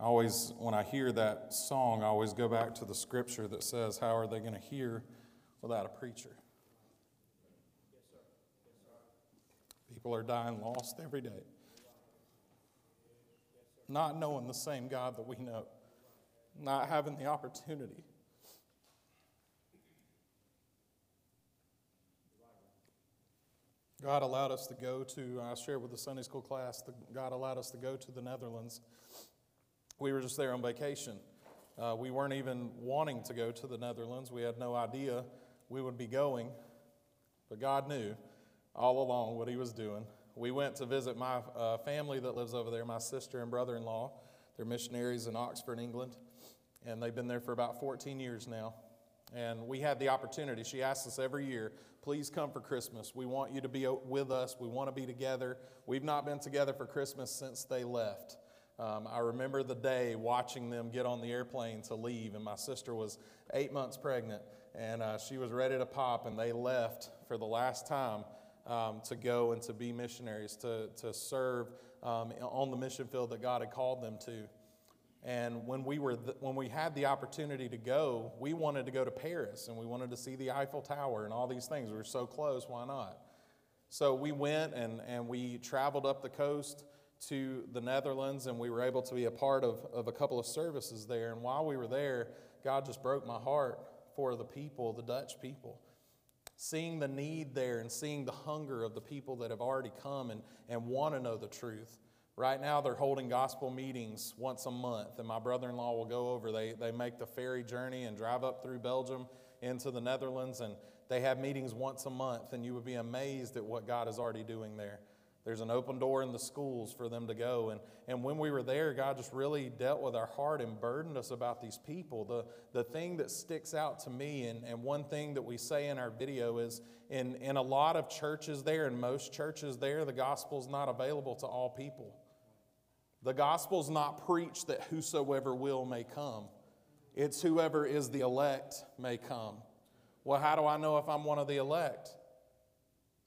I always, when I hear that song, I always go back to the scripture that says, How are they going to hear without a preacher? People are dying lost every day, not knowing the same God that we know, not having the opportunity. God allowed us to go to, I shared with the Sunday school class, that God allowed us to go to the Netherlands. We were just there on vacation. Uh, we weren't even wanting to go to the Netherlands. We had no idea we would be going, but God knew all along what He was doing. We went to visit my uh, family that lives over there, my sister and brother in law. They're missionaries in Oxford, England, and they've been there for about 14 years now. And we had the opportunity. She asks us every year, please come for Christmas. We want you to be with us. We want to be together. We've not been together for Christmas since they left. Um, I remember the day watching them get on the airplane to leave, and my sister was eight months pregnant, and uh, she was ready to pop, and they left for the last time um, to go and to be missionaries, to, to serve um, on the mission field that God had called them to. And when we, were th- when we had the opportunity to go, we wanted to go to Paris and we wanted to see the Eiffel Tower and all these things. We were so close, why not? So we went and, and we traveled up the coast to the Netherlands and we were able to be a part of, of a couple of services there. And while we were there, God just broke my heart for the people, the Dutch people. Seeing the need there and seeing the hunger of the people that have already come and, and want to know the truth. Right now, they're holding gospel meetings once a month, and my brother in law will go over. They, they make the ferry journey and drive up through Belgium into the Netherlands, and they have meetings once a month, and you would be amazed at what God is already doing there. There's an open door in the schools for them to go. And, and when we were there, God just really dealt with our heart and burdened us about these people. The, the thing that sticks out to me, and, and one thing that we say in our video is in, in a lot of churches there, in most churches there, the gospel's not available to all people. The gospel's not preached that whosoever will may come, it's whoever is the elect may come. Well, how do I know if I'm one of the elect?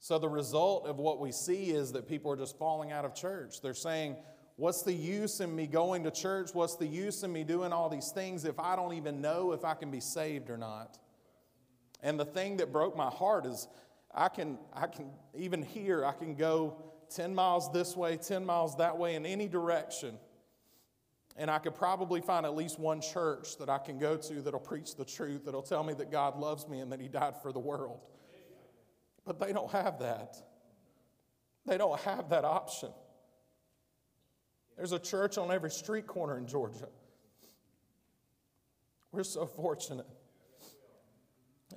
So, the result of what we see is that people are just falling out of church. They're saying, What's the use in me going to church? What's the use in me doing all these things if I don't even know if I can be saved or not? And the thing that broke my heart is I can, I can even here, I can go 10 miles this way, 10 miles that way, in any direction. And I could probably find at least one church that I can go to that'll preach the truth, that'll tell me that God loves me and that He died for the world. But they don't have that. They don't have that option. There's a church on every street corner in Georgia. We're so fortunate.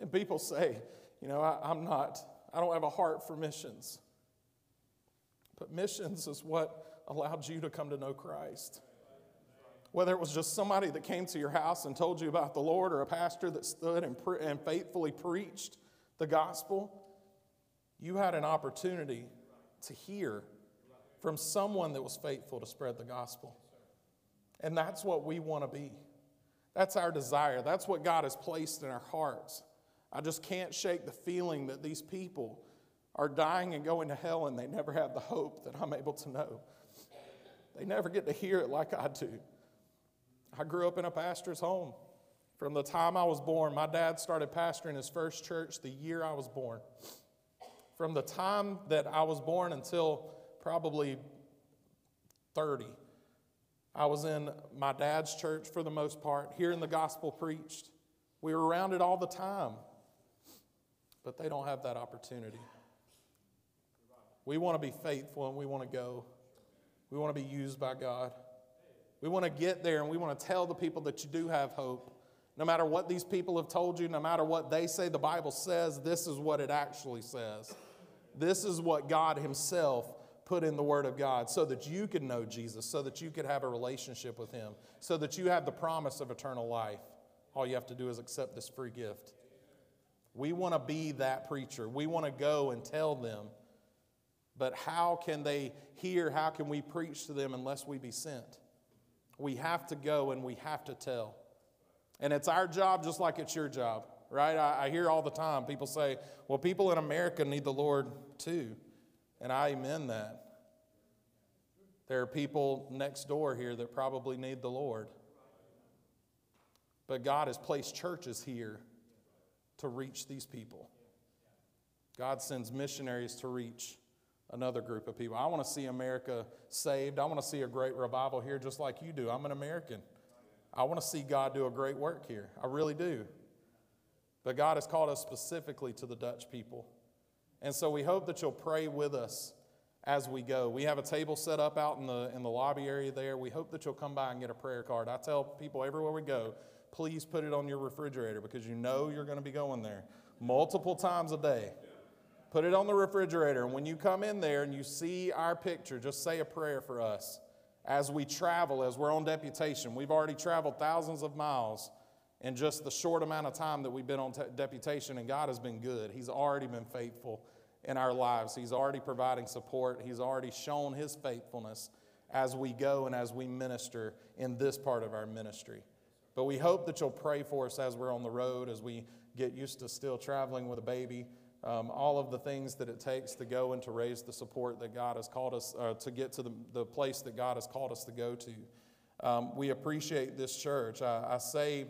And people say, you know, I, am not, I don't have a heart for missions. But missions is what allowed you to come to know Christ. Whether it was just somebody that came to your house and told you about the Lord, or a pastor that stood and, pre- and faithfully preached the gospel, you had an opportunity to hear from someone that was faithful to spread the gospel. And that's what we want to be. That's our desire. That's what God has placed in our hearts. I just can't shake the feeling that these people are dying and going to hell and they never have the hope that I'm able to know. They never get to hear it like I do. I grew up in a pastor's home. From the time I was born, my dad started pastoring his first church the year I was born. From the time that I was born until probably 30, I was in my dad's church for the most part, hearing the gospel preached. We were around it all the time, but they don't have that opportunity. We want to be faithful and we want to go. We want to be used by God. We want to get there and we want to tell the people that you do have hope. No matter what these people have told you, no matter what they say the Bible says, this is what it actually says. This is what God Himself put in the Word of God so that you could know Jesus, so that you could have a relationship with Him, so that you have the promise of eternal life. All you have to do is accept this free gift. We want to be that preacher. We want to go and tell them. But how can they hear? How can we preach to them unless we be sent? We have to go and we have to tell. And it's our job just like it's your job right? I, I, hear all the time people say, well, people in America need the Lord too. And I amen that. There are people next door here that probably need the Lord. But God has placed churches here to reach these people. God sends missionaries to reach another group of people. I want to see America saved. I want to see a great revival here just like you do. I'm an American. I want to see God do a great work here. I really do. But God has called us specifically to the Dutch people. And so we hope that you'll pray with us as we go. We have a table set up out in the, in the lobby area there. We hope that you'll come by and get a prayer card. I tell people everywhere we go, please put it on your refrigerator because you know you're going to be going there multiple times a day. Put it on the refrigerator. And when you come in there and you see our picture, just say a prayer for us as we travel, as we're on deputation. We've already traveled thousands of miles in just the short amount of time that we've been on deputation, and God has been good. He's already been faithful in our lives. He's already providing support. He's already shown His faithfulness as we go and as we minister in this part of our ministry. But we hope that you'll pray for us as we're on the road, as we get used to still traveling with a baby. Um, all of the things that it takes to go and to raise the support that God has called us uh, to get to the, the place that God has called us to go to. Um, we appreciate this church. I, I say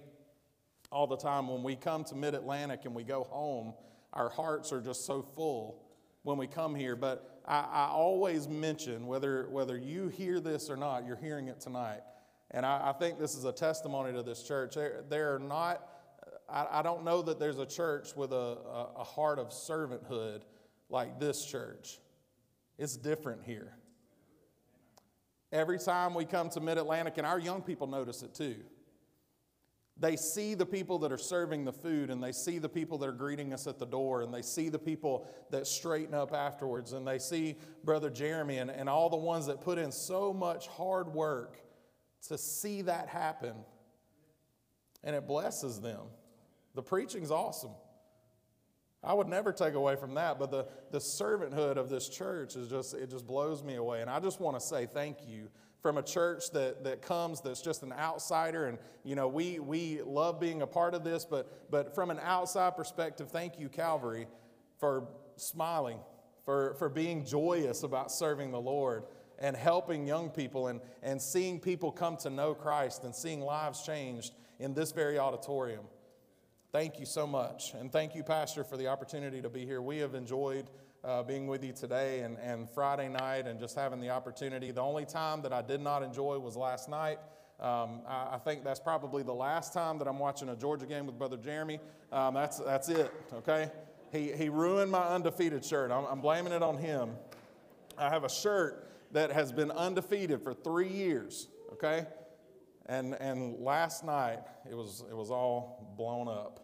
all the time when we come to Mid Atlantic and we go home, our hearts are just so full when we come here. But I, I, always mention, whether, whether you hear this or not, you're hearing it tonight. And I, I think this is a testimony to this church. There, are not, I, I, don't know that there's a church with a, a, a heart of servanthood like this church. It's different here. Every time we come to Mid Atlantic, and our young people notice it too. They see the people that are serving the food, and they see the people that are greeting us at the door, and they see the people that straighten up afterwards, and they see Brother Jeremy and, and all the ones that put in so much hard work to see that happen. And it blesses them. The preaching's awesome. I would never take away from that, but the, the servanthood of this church is just, it just blows me away. And I just want to say thank you from a church that, that comes that's just an outsider. And, you know, we, we love being a part of this, but, but from an outside perspective, thank you, Calvary, for smiling, for, for being joyous about serving the Lord and helping young people and, and seeing people come to know Christ and seeing lives changed in this very auditorium. Thank you so much. And thank you, Pastor, for the opportunity to be here. We have enjoyed uh, being with you today and, and Friday night and just having the opportunity. The only time that I did not enjoy was last night. Um, I, I, think that's probably the last time that I'm watching a Georgia game with Brother Jeremy. Um, that's, that's it, okay? He, he ruined my undefeated shirt. I'm, I'm blaming it on him. I have a shirt that has been undefeated for three years, okay? And, and last night, it was, it was all blown up.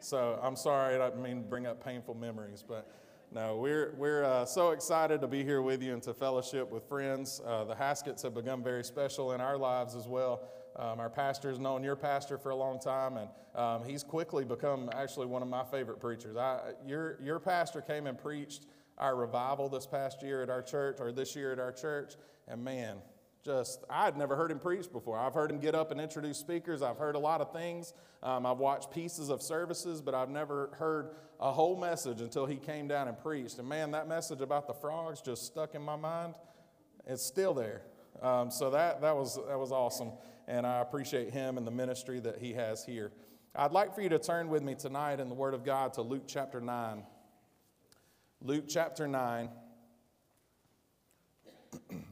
So I'm sorry, I didn't mean to bring up painful memories, but no, we're, we're uh, so excited to be here with you and to fellowship with friends. Uh, the Haskets have become very special in our lives as well. Um, our pastor has known your pastor for a long time, and um, he's quickly become actually one of my favorite preachers. I, your, your pastor came and preached our revival this past year at our church, or this year at our church, and man, just I'd never heard him preach before. I've heard him get up and introduce speakers. I've heard a lot of things. Um, I've watched pieces of services, but I've never heard a whole message until he came down and preached. And man, that message about the frogs just stuck in my mind. It's still there. Um, so that that was that was awesome, and I appreciate him and the ministry that he has here. I'd like for you to turn with me tonight in the Word of God to Luke chapter nine. Luke chapter nine.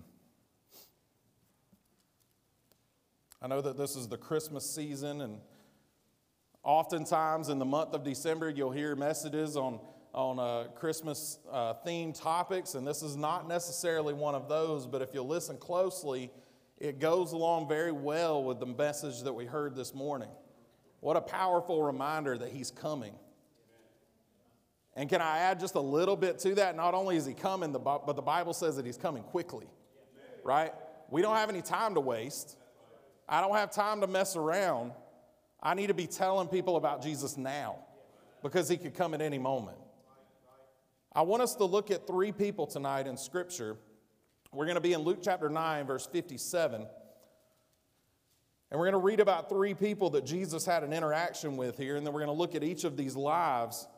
I know that this is the Christmas season, and oftentimes in the month of December, you'll hear messages on, on uh, Christmas uh, themed topics, and this is not necessarily one of those, but if you'll listen closely, it goes along very well with the message that we heard this morning. What a powerful reminder that He's coming. And can I add just a little bit to that? Not only is He coming, but the Bible says that He's coming quickly, right? We don't have any time to waste. I don't have time to mess around. I need to be telling people about Jesus now because he could come at any moment. I want us to look at three people tonight in Scripture. We're going to be in Luke chapter 9, verse 57. And we're going to read about three people that Jesus had an interaction with here, and then we're going to look at each of these lives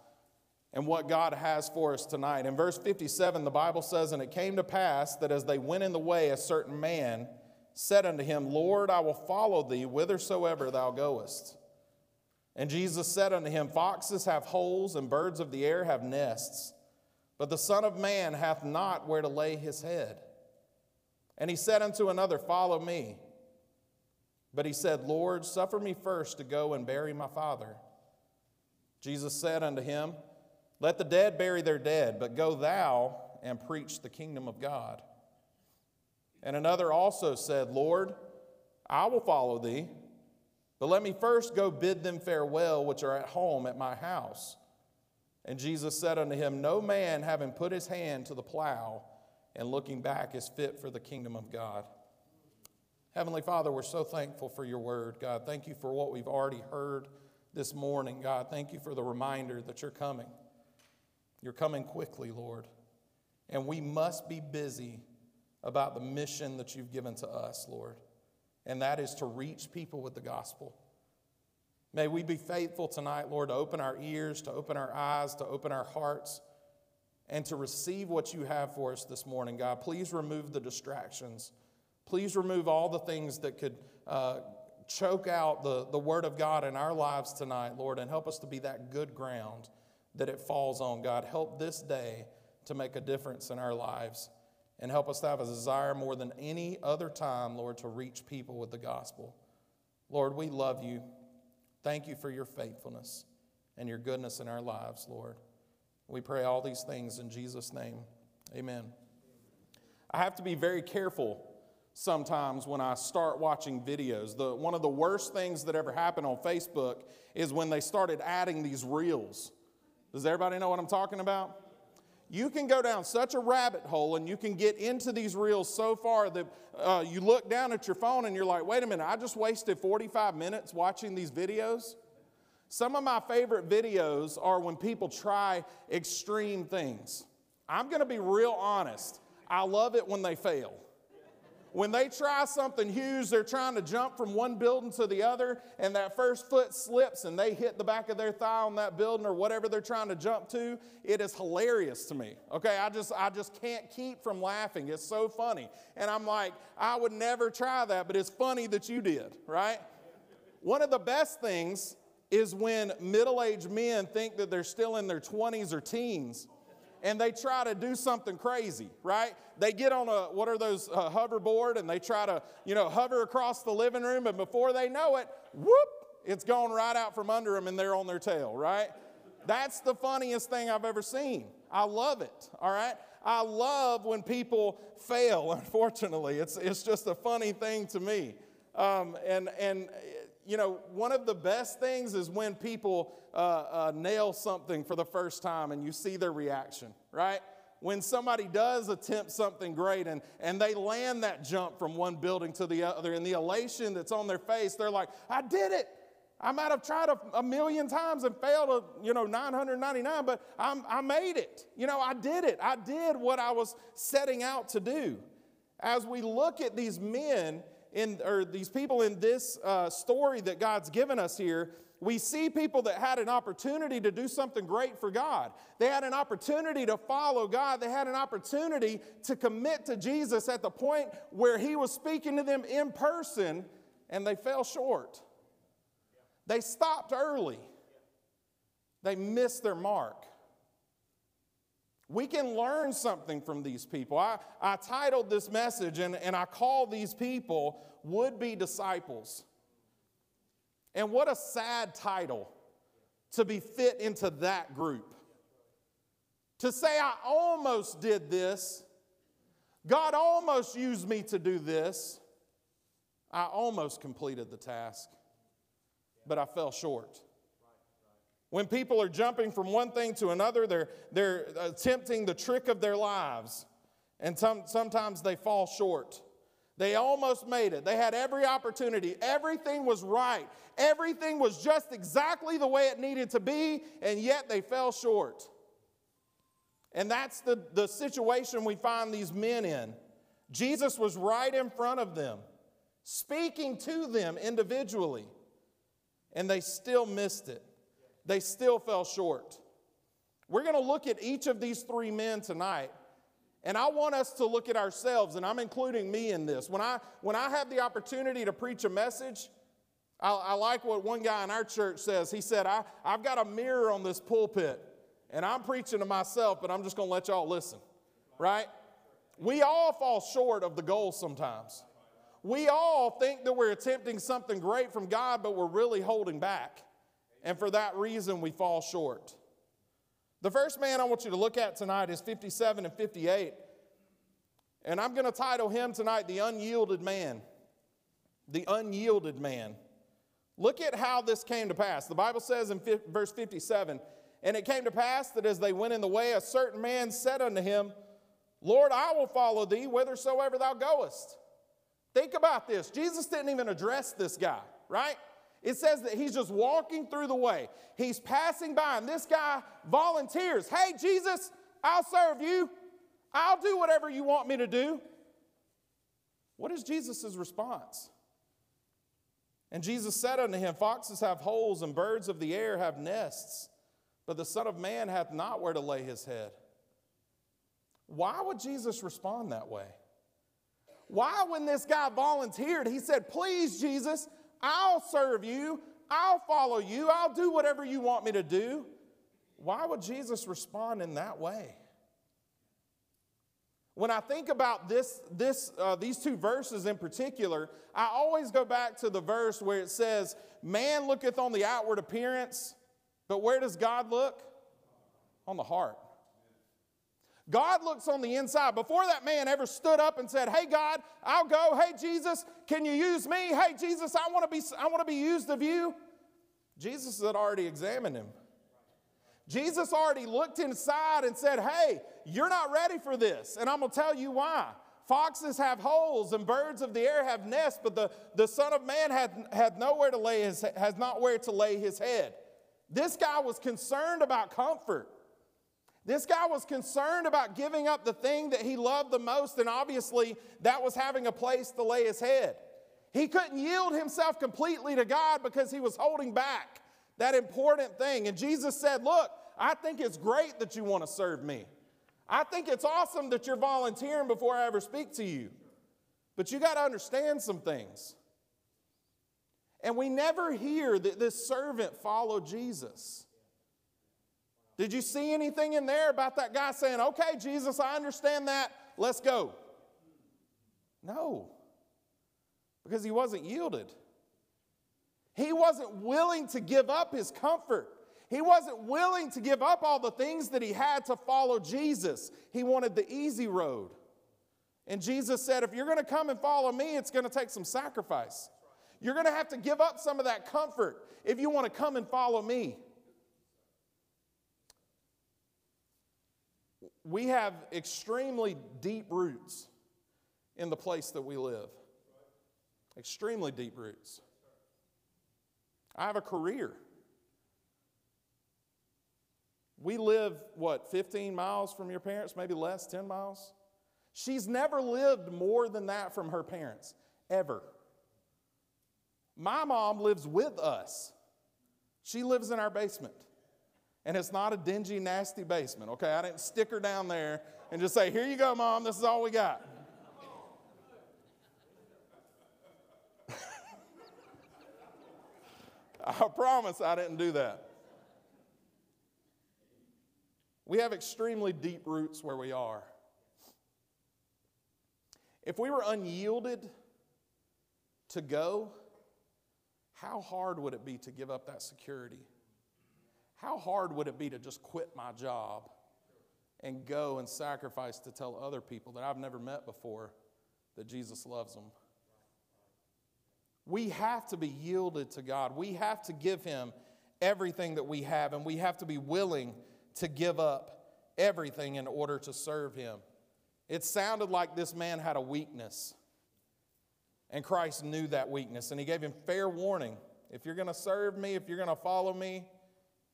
and what God has for us tonight. In verse 57, the Bible says, And it came to pass that as they went in the way, a certain man said unto him, Lord, I will follow thee whithersoever thou goest. And Jesus said unto him, Foxes have holes, and birds of the air have nests, but the Son of Man hath not where to lay his head. And he said unto another, Follow me. But he said, Lord, suffer me first to go and bury my father. Jesus said unto him, Let the dead bury their dead, but go thou and preach the kingdom of God. And another also said, Lord, I will follow thee, but let me first go bid them farewell which are at home at my house. And Jesus said unto him, No man having put his hand to the plow and looking back is fit for the kingdom of God. Heavenly Father, we're so thankful for your word. God, thank you for what we've already heard this morning. God, thank you for the reminder that you're coming. You're coming quickly, Lord. And we must be busy about the mission that you've given to us, Lord, and that is to reach people with the gospel. May we be faithful tonight, Lord, to open our ears, to open our eyes, to open our hearts, and to receive what you have for us this morning, God. Please remove the distractions. Please remove all the things that could uh, choke out the, the Word of God in our lives tonight, Lord, and help us to be that good ground that it falls on, God. Help this day to make a difference in our lives and help us to have a desire more than any other time, Lord, to reach people with the gospel. Lord, we love you. Thank you for your faithfulness and your goodness in our lives, Lord. We pray all these things in Jesus' name. Amen. I have to be very careful sometimes when I start watching videos. The, one of the worst things that ever happened on Facebook is when they started adding these reels. Does everybody know what I'm talking about? You can go down such a rabbit hole and you can get into these reels so far that uh, you look down at your phone and you're like, wait a minute, I just wasted 45 minutes watching these videos. Some of my favorite videos are when people try extreme things. I'm going to be real honest. I love it when they fail. When they try something huge, they're trying to jump from one building to the other, and that first foot slips and they hit the back of their thigh on that building or whatever they're trying to jump to. It is hilarious to me. Okay, I just I just can't keep from laughing. It's so funny. And I'm like, I would never try that, but it's funny that you did, right? One of the best things is when middle-aged men think that they're still in their 20s or teens and they try to do something crazy, right? They get on a, what are those, uh, hoverboard, and they try to, you know, hover across the living room, and before they know it, whoop, it's gone right out from under them and they're on their tail, right? That's the funniest thing I've ever seen. I love it, all right? I love when people fail, unfortunately. It's, it's just a funny thing to me. Um, and, and you know, one of the best things is when people uh, uh, nail something for the first time and you see their reaction, right? When somebody does attempt something great and, and they land that jump from one building to the other, and the elation that's on their face, they're like, I did it. I might have tried a, a million times and failed, a, you know, 999, but I'm, I made it. You know, I did it. I did what I was setting out to do. As we look at these men, in, or these people in this uh, story that God's given us here, we see people that had an opportunity to do something great for God. They had an opportunity to follow God. They had an opportunity to commit to Jesus at the point where He was speaking to them in person, and they fell short. They stopped early, they missed their mark. We can learn something from these people. I, I titled this message and, and I call these people would be disciples. And what a sad title to be fit into that group. To say, I almost did this, God almost used me to do this, I almost completed the task, but I fell short. When people are jumping from one thing to another, they're, they're attempting the trick of their lives. And some, sometimes they fall short. They almost made it. They had every opportunity. Everything was right. Everything was just exactly the way it needed to be, and yet they fell short. And that's the, the situation we find these men in. Jesus was right in front of them, speaking to them individually, and they still missed it they still fell short. We're going to look at each of these three men tonight. And I want us to look at ourselves, and I'm including me in this. When I, when I have the opportunity to preach a message, I, I like what one guy in our church says. He said, I, I've got a mirror on this pulpit, and I'm preaching to myself, but I'm just going to let y'all listen, right? We all fall short of the goal sometimes. We all think that we're attempting something great from God, but we're really holding back. And for that reason, we fall short. The first man I want you to look at tonight is 57 and 58. And I'm going to title him tonight The Unyielded Man. The Unyielded Man. Look at how this came to pass. The Bible says in verse 57 And it came to pass that as they went in the way, a certain man said unto him, Lord, I will follow thee whithersoever thou goest. Think about this. Jesus didn't even address this guy, right? It says that he's just walking through the way. He's passing by, and this guy volunteers Hey, Jesus, I'll serve you. I'll do whatever you want me to do. What is Jesus' response? And Jesus said unto him, Foxes have holes, and birds of the air have nests, but the Son of Man hath not where to lay his head. Why would Jesus respond that way? Why, when this guy volunteered, he said, Please, Jesus, I'll serve you, I'll follow you, I'll do whatever you want me to do. Why would Jesus respond in that way? When I think about this, this, uh, these two verses in particular, I always go back to the verse where it says, Man looketh on the outward appearance, but where does God look? On the heart. God looks on the inside. Before that man ever stood up and said, Hey, God, I'll go. Hey, Jesus, can you use me? Hey, Jesus, I want to be, I want to be used of you. Jesus had already examined him. Jesus already looked inside and said, Hey, you're not ready for this. And I'm going to tell you why. Foxes have holes and birds of the air have nests, but the, the Son of Man had, had nowhere to lay his, has not where to lay his head. This guy was concerned about comfort. This guy was concerned about giving up the thing that he loved the most, and obviously that was having a place to lay his head. He couldn't yield himself completely to God because he was holding back that important thing. And Jesus said, Look, I think it's great that you want to serve me. I think it's awesome that you're volunteering before I ever speak to you. But you got to understand some things. And we never hear that this servant followed Jesus. Did you see anything in there about that guy saying, okay, Jesus, I understand that, let's go? No, because he wasn't yielded. He wasn't willing to give up his comfort. He wasn't willing to give up all the things that he had to follow Jesus. He wanted the easy road. And Jesus said, if you're going to come and follow me, it's going to take some sacrifice. You're going to have to give up some of that comfort if you want to come and follow me. We have extremely deep roots in the place that we live. Extremely deep roots. I have a career. We live, what, 15 miles from your parents, maybe less, 10 miles? She's never lived more than that from her parents, ever. My mom lives with us. She lives in our basement. And it's not a dingy, nasty basement, okay? I didn't stick her down there and just say, Here you go, mom, this is all we got. I promise I didn't do that. We have extremely deep roots where we are. If we were unyielded to go, how hard would it be to give up that security? How hard would it be to just quit my job and go and sacrifice to tell other people that I've never met before that Jesus loves them? We have to be yielded to God. We have to give Him everything that we have, and we have to be willing to give up everything in order to serve Him. It sounded like this man had a weakness, and Christ knew that weakness, and He gave him fair warning. If you're going to serve me, if you're going to follow me,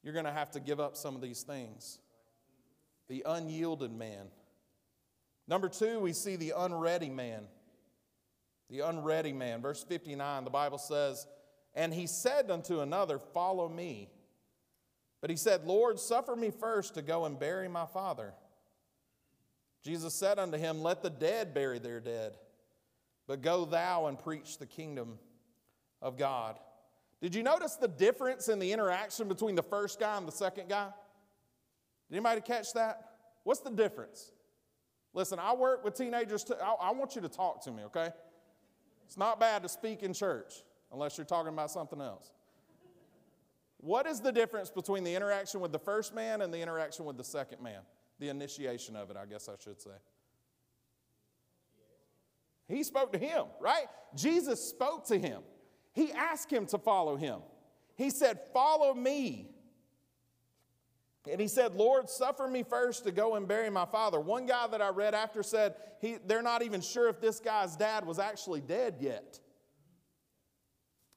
you're going to have to give up some of these things. The unyielded man. Number two, we see the unready man. The unready man. Verse 59, the Bible says, And he said unto another, Follow me. But he said, Lord, suffer me first to go and bury my father. Jesus said unto him, Let the dead bury their dead, but go thou and preach the kingdom of God. Did you notice the difference in the interaction between the first guy and the second guy? Did anybody catch that? What's the difference? Listen, I work with teenagers. Too. I, I want you to talk to me, okay? It's not bad to speak in church unless you're talking about something else. What is the difference between the interaction with the first man and the interaction with the second man? The initiation of it, I guess I should say. He spoke to him, right? Jesus spoke to him. He asked him to follow him. He said, Follow me. And he said, Lord, suffer me first to go and bury my father. One guy that I read after said he, they're not even sure if this guy's dad was actually dead yet.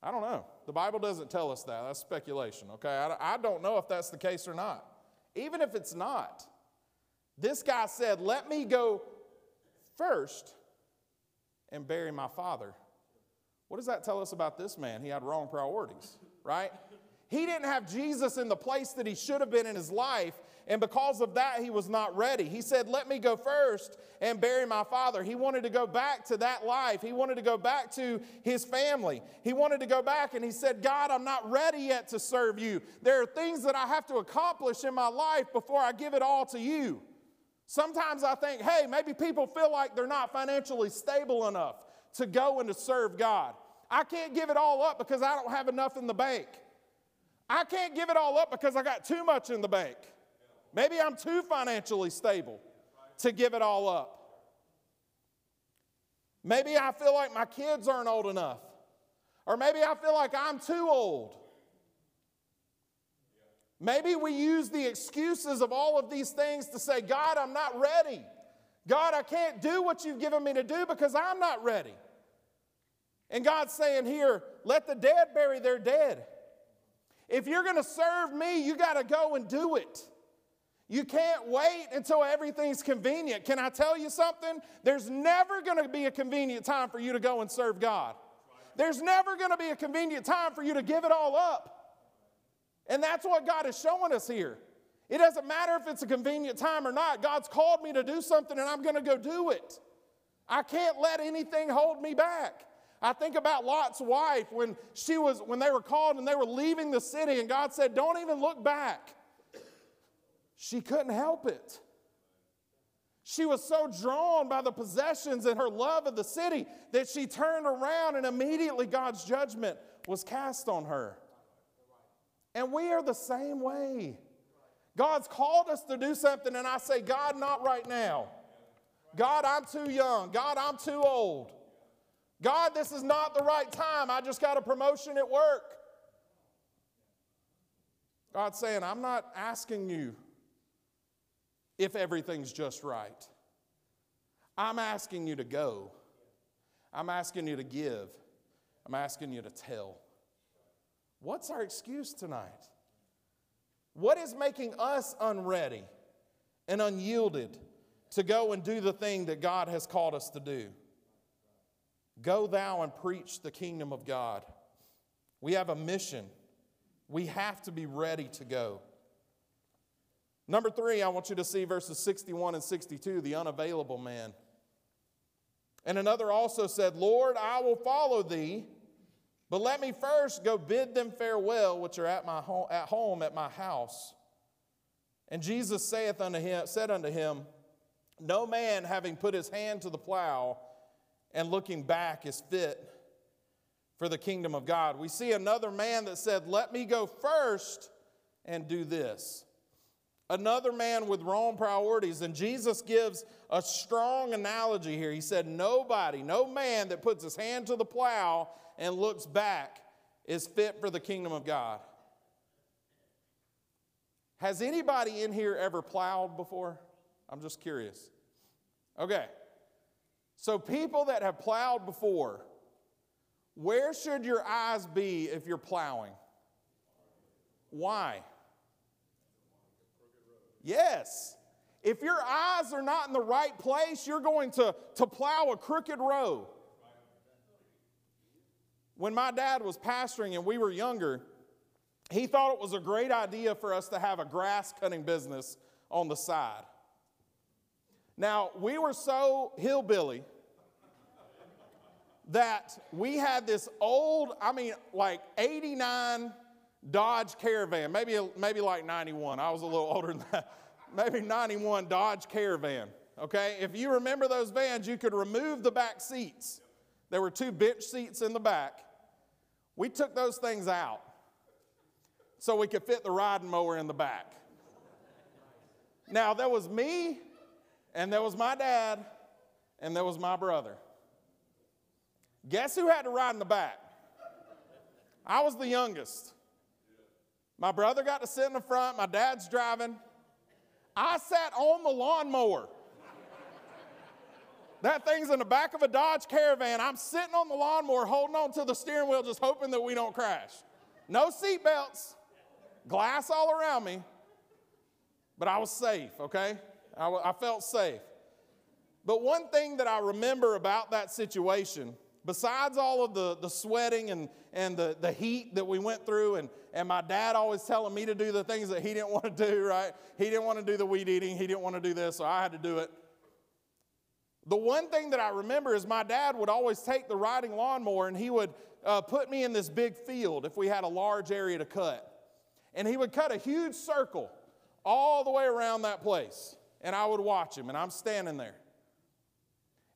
I don't know. The Bible doesn't tell us that. That's speculation, okay? I, I don't know if that's the case or not. Even if it's not, this guy said, Let me go first and bury my father. What does that tell us about this man? He had wrong priorities, right? He didn't have Jesus in the place that he should have been in his life, and because of that, he was not ready. He said, Let me go first and bury my father. He wanted to go back to that life. He wanted to go back to his family. He wanted to go back, and he said, God, I'm not ready yet to serve you. There are things that I have to accomplish in my life before I give it all to you. Sometimes I think, hey, maybe people feel like they're not financially stable enough to go and to serve God. I can't give it all up because I don't have enough in the bank. I can't give it all up because I got too much in the bank. Maybe I'm too financially stable to give it all up. Maybe I feel like my kids aren't old enough. Or maybe I feel like I'm too old. Maybe we use the excuses of all of these things to say, God, I'm not ready. God, I can't do what you've given me to do because I'm not ready. And God's saying here, let the dead bury their dead. If you're going to serve me, you got to go and do it. You can't wait until everything's convenient. Can I tell you something? There's never going to be a convenient time for you to go and serve God. There's never going to be a convenient time for you to give it all up. And that's what God is showing us here. It doesn't matter if it's a convenient time or not. God's called me to do something and I'm going to go do it. I can't let anything hold me back. I think about Lot's wife when she was when they were called and they were leaving the city and God said, "Don't even look back." She couldn't help it. She was so drawn by the possessions and her love of the city that she turned around and immediately God's judgment was cast on her. And we are the same way. God's called us to do something, and I say, God, not right now. God, I'm too young. God, I'm too old. God, this is not the right time. I just got a promotion at work. God's saying, I'm not asking you if everything's just right. I'm asking you to go. I'm asking you to give. I'm asking you to tell. What's our excuse tonight? What is making us unready and unyielded to go and do the thing that God has called us to do? Go thou and preach the kingdom of God. We have a mission. We have to be ready to go. Number three, I want you to see verses 61 and 62, the unavailable man. And another also said, Lord, I will follow thee, but let me first go bid them farewell, which are at my home, at home at my house. And Jesus saith unto him, said unto him, No man having put his hand to the plow and looking back is fit for the kingdom of God. We see another man that said, Let me go first and do this. Another man with wrong priorities. And Jesus gives a strong analogy here. He said, Nobody, no man that puts his hand to the plow and looks back is fit for the kingdom of God. Has anybody in here ever plowed before? I'm just curious. Okay. So, people that have plowed before, where should your eyes be if you're plowing? Why? Yes. If your eyes are not in the right place, you're going to, to plow a crooked row. When my dad was pastoring and we were younger, he thought it was a great idea for us to have a grass cutting business on the side. Now, we were so hillbilly that we had this old, I mean, like 89 Dodge Caravan, maybe, maybe like 91. I was a little older than that. Maybe 91 Dodge Caravan. Okay, if you remember those vans, you could remove the back seats. There were two bench seats in the back. We took those things out so we could fit the riding mower in the back. Now, there was me, and there was my dad, and there was my brother. Guess who had to ride in the back? I was the youngest. My brother got to sit in the front, my dad's driving. I sat on the lawnmower. That thing's in the back of a Dodge Caravan. I'm sitting on the lawnmower holding on to the steering wheel, just hoping that we don't crash. No seat belts, glass all around me, but I was safe, okay? I, I felt safe. But one thing that I remember about that situation, besides all of the, the sweating and, and the, the heat that we went through, and, and my dad always telling me to do the things that he didn't want to do, right? He didn't want to do the weed eating, he didn't want to do this, so I had to do it. The one thing that I remember is my dad would always take the riding lawnmower and he would uh, put me in this big field if we had a large area to cut. And he would cut a huge circle all the way around that place. And I would watch him, and I'm standing there.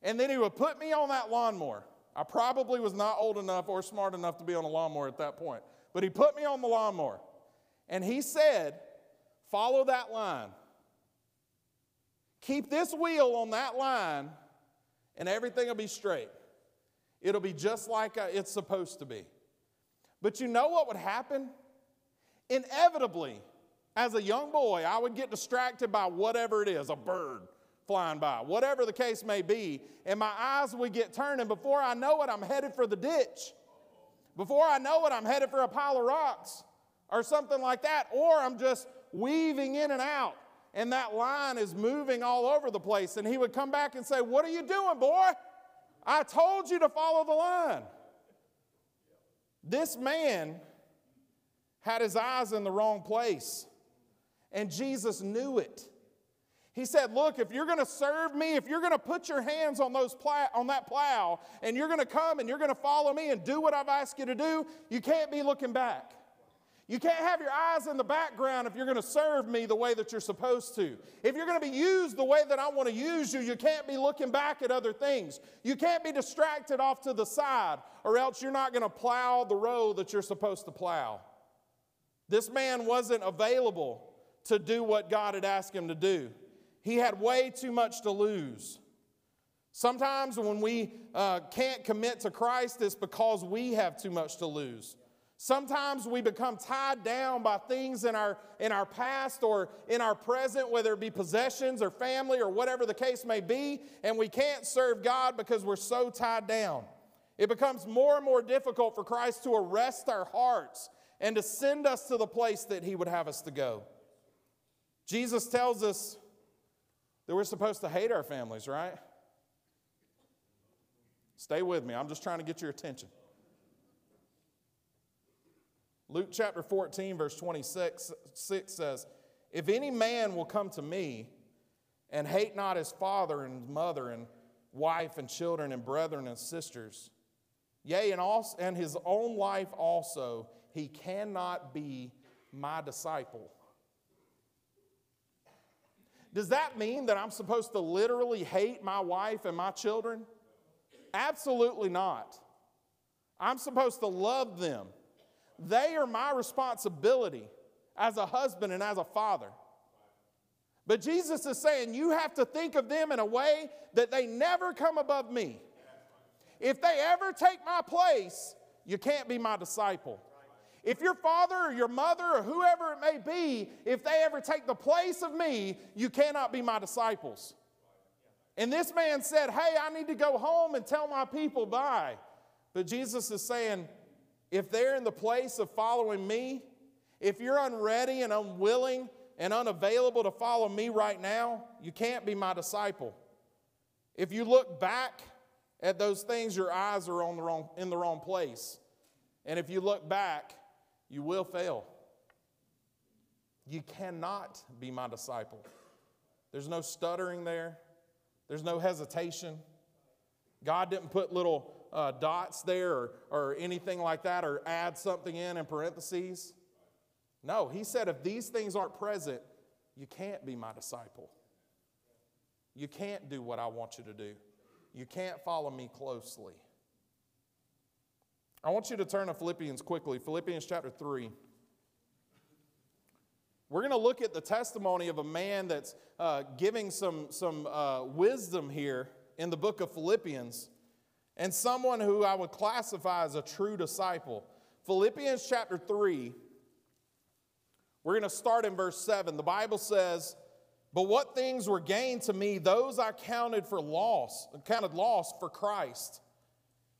And then he would put me on that lawnmower. I probably was not old enough or smart enough to be on a lawnmower at that point, but he put me on the lawnmower. And he said, Follow that line. Keep this wheel on that line, and everything will be straight. It'll be just like uh, it's supposed to be. But you know what would happen? Inevitably, as a young boy, I would get distracted by whatever it is a bird flying by, whatever the case may be, and my eyes would get turned, and before I know it, I'm headed for the ditch. Before I know it, I'm headed for a pile of rocks or something like that, or I'm just weaving in and out and that line is moving all over the place. And he would come back and say, What are you doing, boy? I told you to follow the line. This man had his eyes in the wrong place, and Jesus knew it. He said, Look, if you're going to serve me, if you're going to put your hands on, those on that plow, and you're going to come and you're going to follow me and do what I've asked you to do, you can't be looking back. You can't have your eyes in the background if you're going to serve me the way that you're supposed to. If you're going to be used the way that I want to use you, you can't be looking back at other things. You can't be distracted off to the side, or else you're not going to plow the road that you're supposed to plow. This man wasn't available to do what God had asked him to do, he had way too much to lose. Sometimes when we uh, can't commit to Christ, it's because we have too much to lose. Sometimes we become tied down by things in our, in our past or in our present, whether it be possessions or family or whatever the case may be, and we can't serve God because we're so tied down. It becomes more and more difficult for Christ to arrest our hearts and to send us to the place that He would have us to go. Jesus tells us that we're supposed to hate our families, right? Stay with me. I'm just trying to get your attention. Luke chapter 14, verse 26 says, If any man will come to me and hate not his father and mother and wife and children and brethren and sisters, yea, and, also, and his own life also, he cannot be my disciple. Does that mean that I'm supposed to literally hate my wife and my children? Absolutely not. I'm supposed to love them they are my responsibility as a husband and as a father. But Jesus is saying you have to think of them in a way that they never come above me. If they ever take my place, you can't be my disciple. If your father or your mother or whoever it may be, if they ever take the place of me, you cannot be my disciples. And this man said, Hey, I need to go home and tell my people bye. But Jesus is saying, if they're in the place of following me, if you're unready and unwilling and unavailable to follow me right now, you can't be my disciple. If you look back at those things, your eyes are on the wrong, in the wrong place. And if you look back, you will fail. You cannot be my disciple. There's no stuttering there, there's no hesitation. God didn't put little uh, dots there or, or anything like that or add something in in parentheses. No, he said if these things aren't present, you can't be my disciple. You can't do what I want you to do. You can't follow me closely. I want you to turn to Philippians quickly, Philippians chapter 3. We're going to look at the testimony of a man that's uh, giving some, some uh, wisdom here in the book of Philippians and someone who I would classify as a true disciple. Philippians chapter 3, we're going to start in verse 7. The Bible says, But what things were gained to me, those I counted for loss, counted loss for Christ.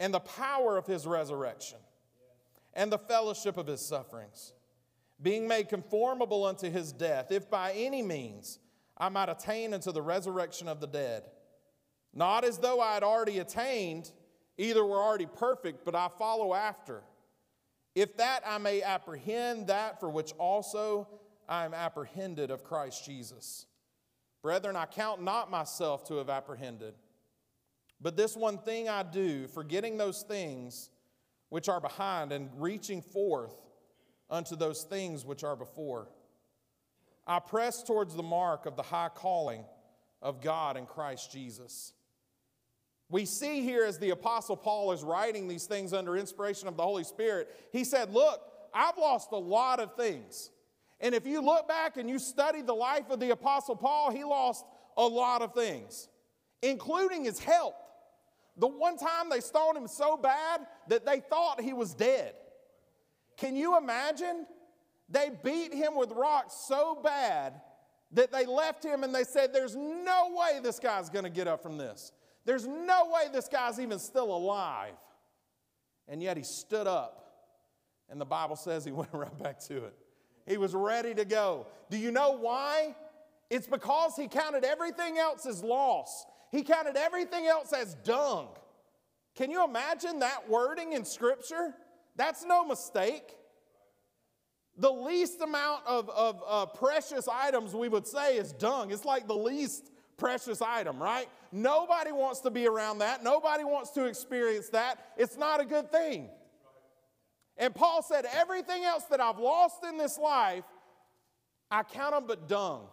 and the power of his resurrection and the fellowship of his sufferings, being made conformable unto his death, if by any means I might attain unto the resurrection of the dead. Not as though I had already attained, either were already perfect, but I follow after. If that I may apprehend that for which also I am apprehended of Christ Jesus. Brethren, I count not myself to have apprehended. But this one thing I do, forgetting those things which are behind and reaching forth unto those things which are before. I press towards the mark of the high calling of God in Christ Jesus. We see here as the Apostle Paul is writing these things under inspiration of the Holy Spirit, he said, Look, I've lost a lot of things. And if you look back and you study the life of the Apostle Paul, he lost a lot of things, including his health. The one time they stoned him so bad that they thought he was dead. Can you imagine? They beat him with rocks so bad that they left him and they said, There's no way this guy's gonna get up from this. There's no way this guy's even still alive. And yet he stood up, and the Bible says he went right back to it. He was ready to go. Do you know why? It's because he counted everything else as loss he counted everything else as dung. Can you imagine that wording in Scripture? That's no mistake. The least amount of, of uh, precious items we would say is dung. It's like the least precious item, right? Nobody wants to be around that. Nobody wants to experience that. It's not a good thing. And Paul said, Everything else that I've lost in this life, I count them but dung.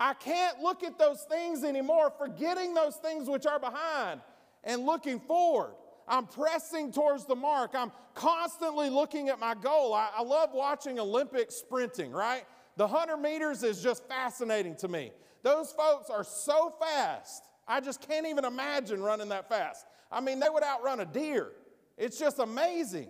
I can't look at those things anymore, forgetting those things which are behind and looking forward. I'm pressing towards the mark. I'm constantly looking at my goal. I, I love watching Olympic sprinting, right? The 100 meters is just fascinating to me. Those folks are so fast. I just can't even imagine running that fast. I mean, they would outrun a deer. It's just amazing.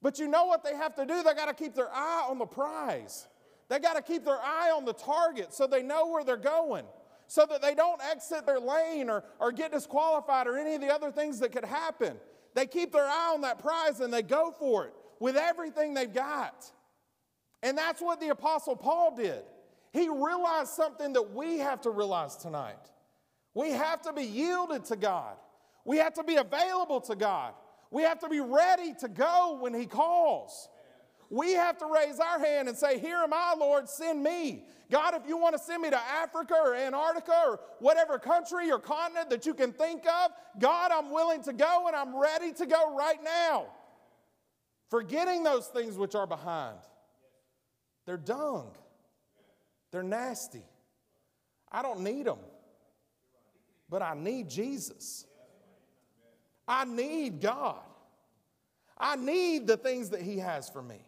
But you know what they have to do? They got to keep their eye on the prize. They got to keep their eye on the target so they know where they're going, so that they don't exit their lane or, or get disqualified or any of the other things that could happen. They keep their eye on that prize and they go for it with everything they've got. And that's what the Apostle Paul did. He realized something that we have to realize tonight. We have to be yielded to God. We have to be available to God. We have to be ready to go when He calls. We have to raise our hand and say, Here am I, Lord, send me. God, if you want to send me to Africa or Antarctica or whatever country or continent that you can think of, God, I'm willing to go and I'm ready to go right now. Forgetting those things which are behind. They're dung, they're nasty. I don't need them, but I need Jesus. I need God. I need the things that He has for me.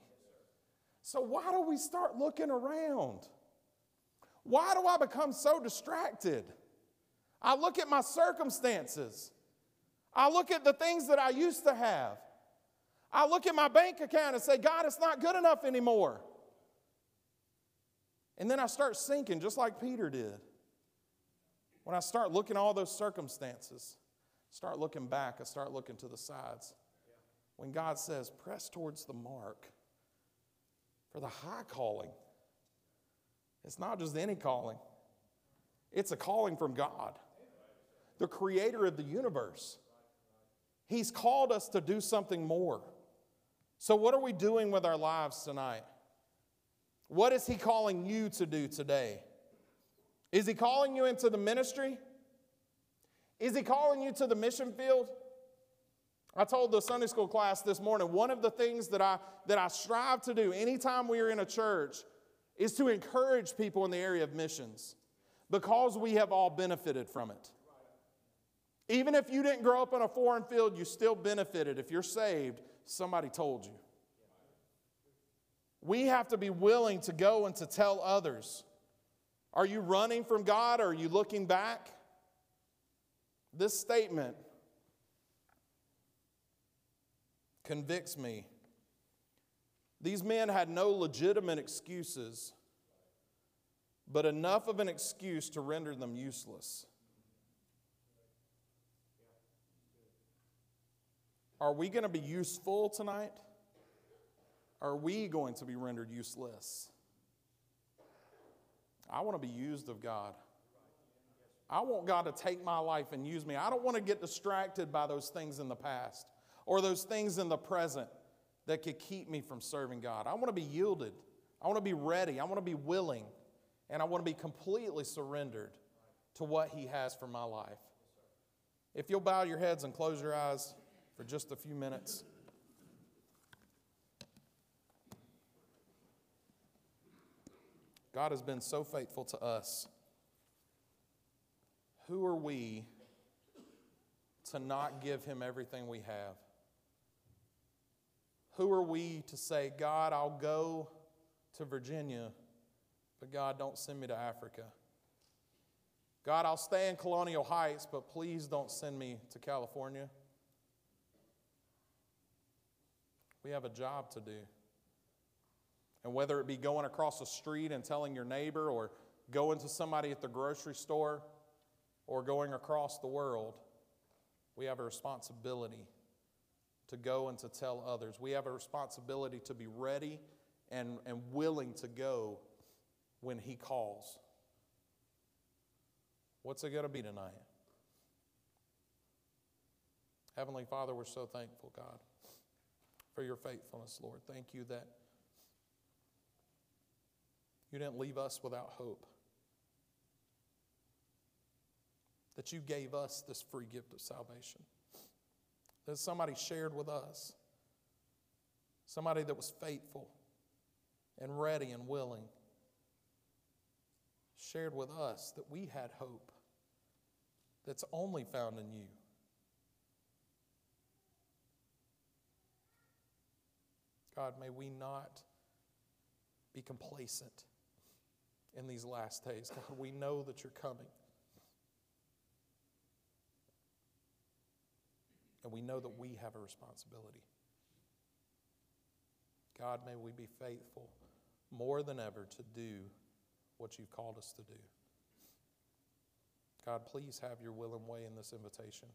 So, why do we start looking around? Why do I become so distracted? I look at my circumstances. I look at the things that I used to have. I look at my bank account and say, God, it's not good enough anymore. And then I start sinking just like Peter did. When I start looking at all those circumstances, start looking back, I start looking to the sides. When God says, press towards the mark for the high calling, it's not just any calling, it's a calling from God, the creator of the universe. He's called us to do something more. So, what are we doing with our lives tonight? What is He calling you to do today? Is He calling you into the ministry? Is He calling you to the mission field? I told the Sunday school class this morning one of the things that I, that I strive to do anytime we are in a church is to encourage people in the area of missions because we have all benefited from it. Even if you didn't grow up in a foreign field, you still benefited. If you're saved, somebody told you. We have to be willing to go and to tell others. Are you running from God or are you looking back? This statement convicts me. These men had no legitimate excuses, but enough of an excuse to render them useless. Are we going to be useful tonight? Are we going to be rendered useless? I want to be used of God. I want God to take my life and use me. I don't want to get distracted by those things in the past or those things in the present that could keep me from serving God. I want to be yielded. I want to be ready. I want to be willing. And I want to be completely surrendered to what He has for my life. If you'll bow your heads and close your eyes for just a few minutes. God has been so faithful to us. Who are we to not give Him everything we have? Who are we to say, God, I'll go to Virginia, but God, don't send me to Africa? God, I'll stay in Colonial Heights, but please don't send me to California. We have a job to do. And whether it be going across the street and telling your neighbor, or going to somebody at the grocery store, or going across the world, we have a responsibility to go and to tell others. We have a responsibility to be ready and, and willing to go when He calls. What's it going to be tonight? Heavenly Father, we're so thankful, God for your faithfulness, Lord. Thank you that you didn't leave us without hope, that you gave us this free gift of salvation, that somebody shared with us, somebody that was faithful and ready and willing, shared with us that we had hope that's only found in you. God, may we not be complacent in these last days. God, we know that you're coming. And we know that we have a responsibility. God, may we be faithful more than ever to do what you've called us to do. God, please have your will and way in this invitation.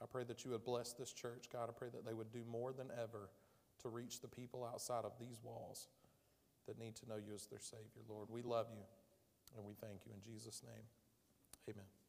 I pray that you would bless this church. God, I pray that they would do more than ever to reach the people outside of these walls that need to know you as their Savior, Lord. We love you and we thank you in Jesus' name. Amen.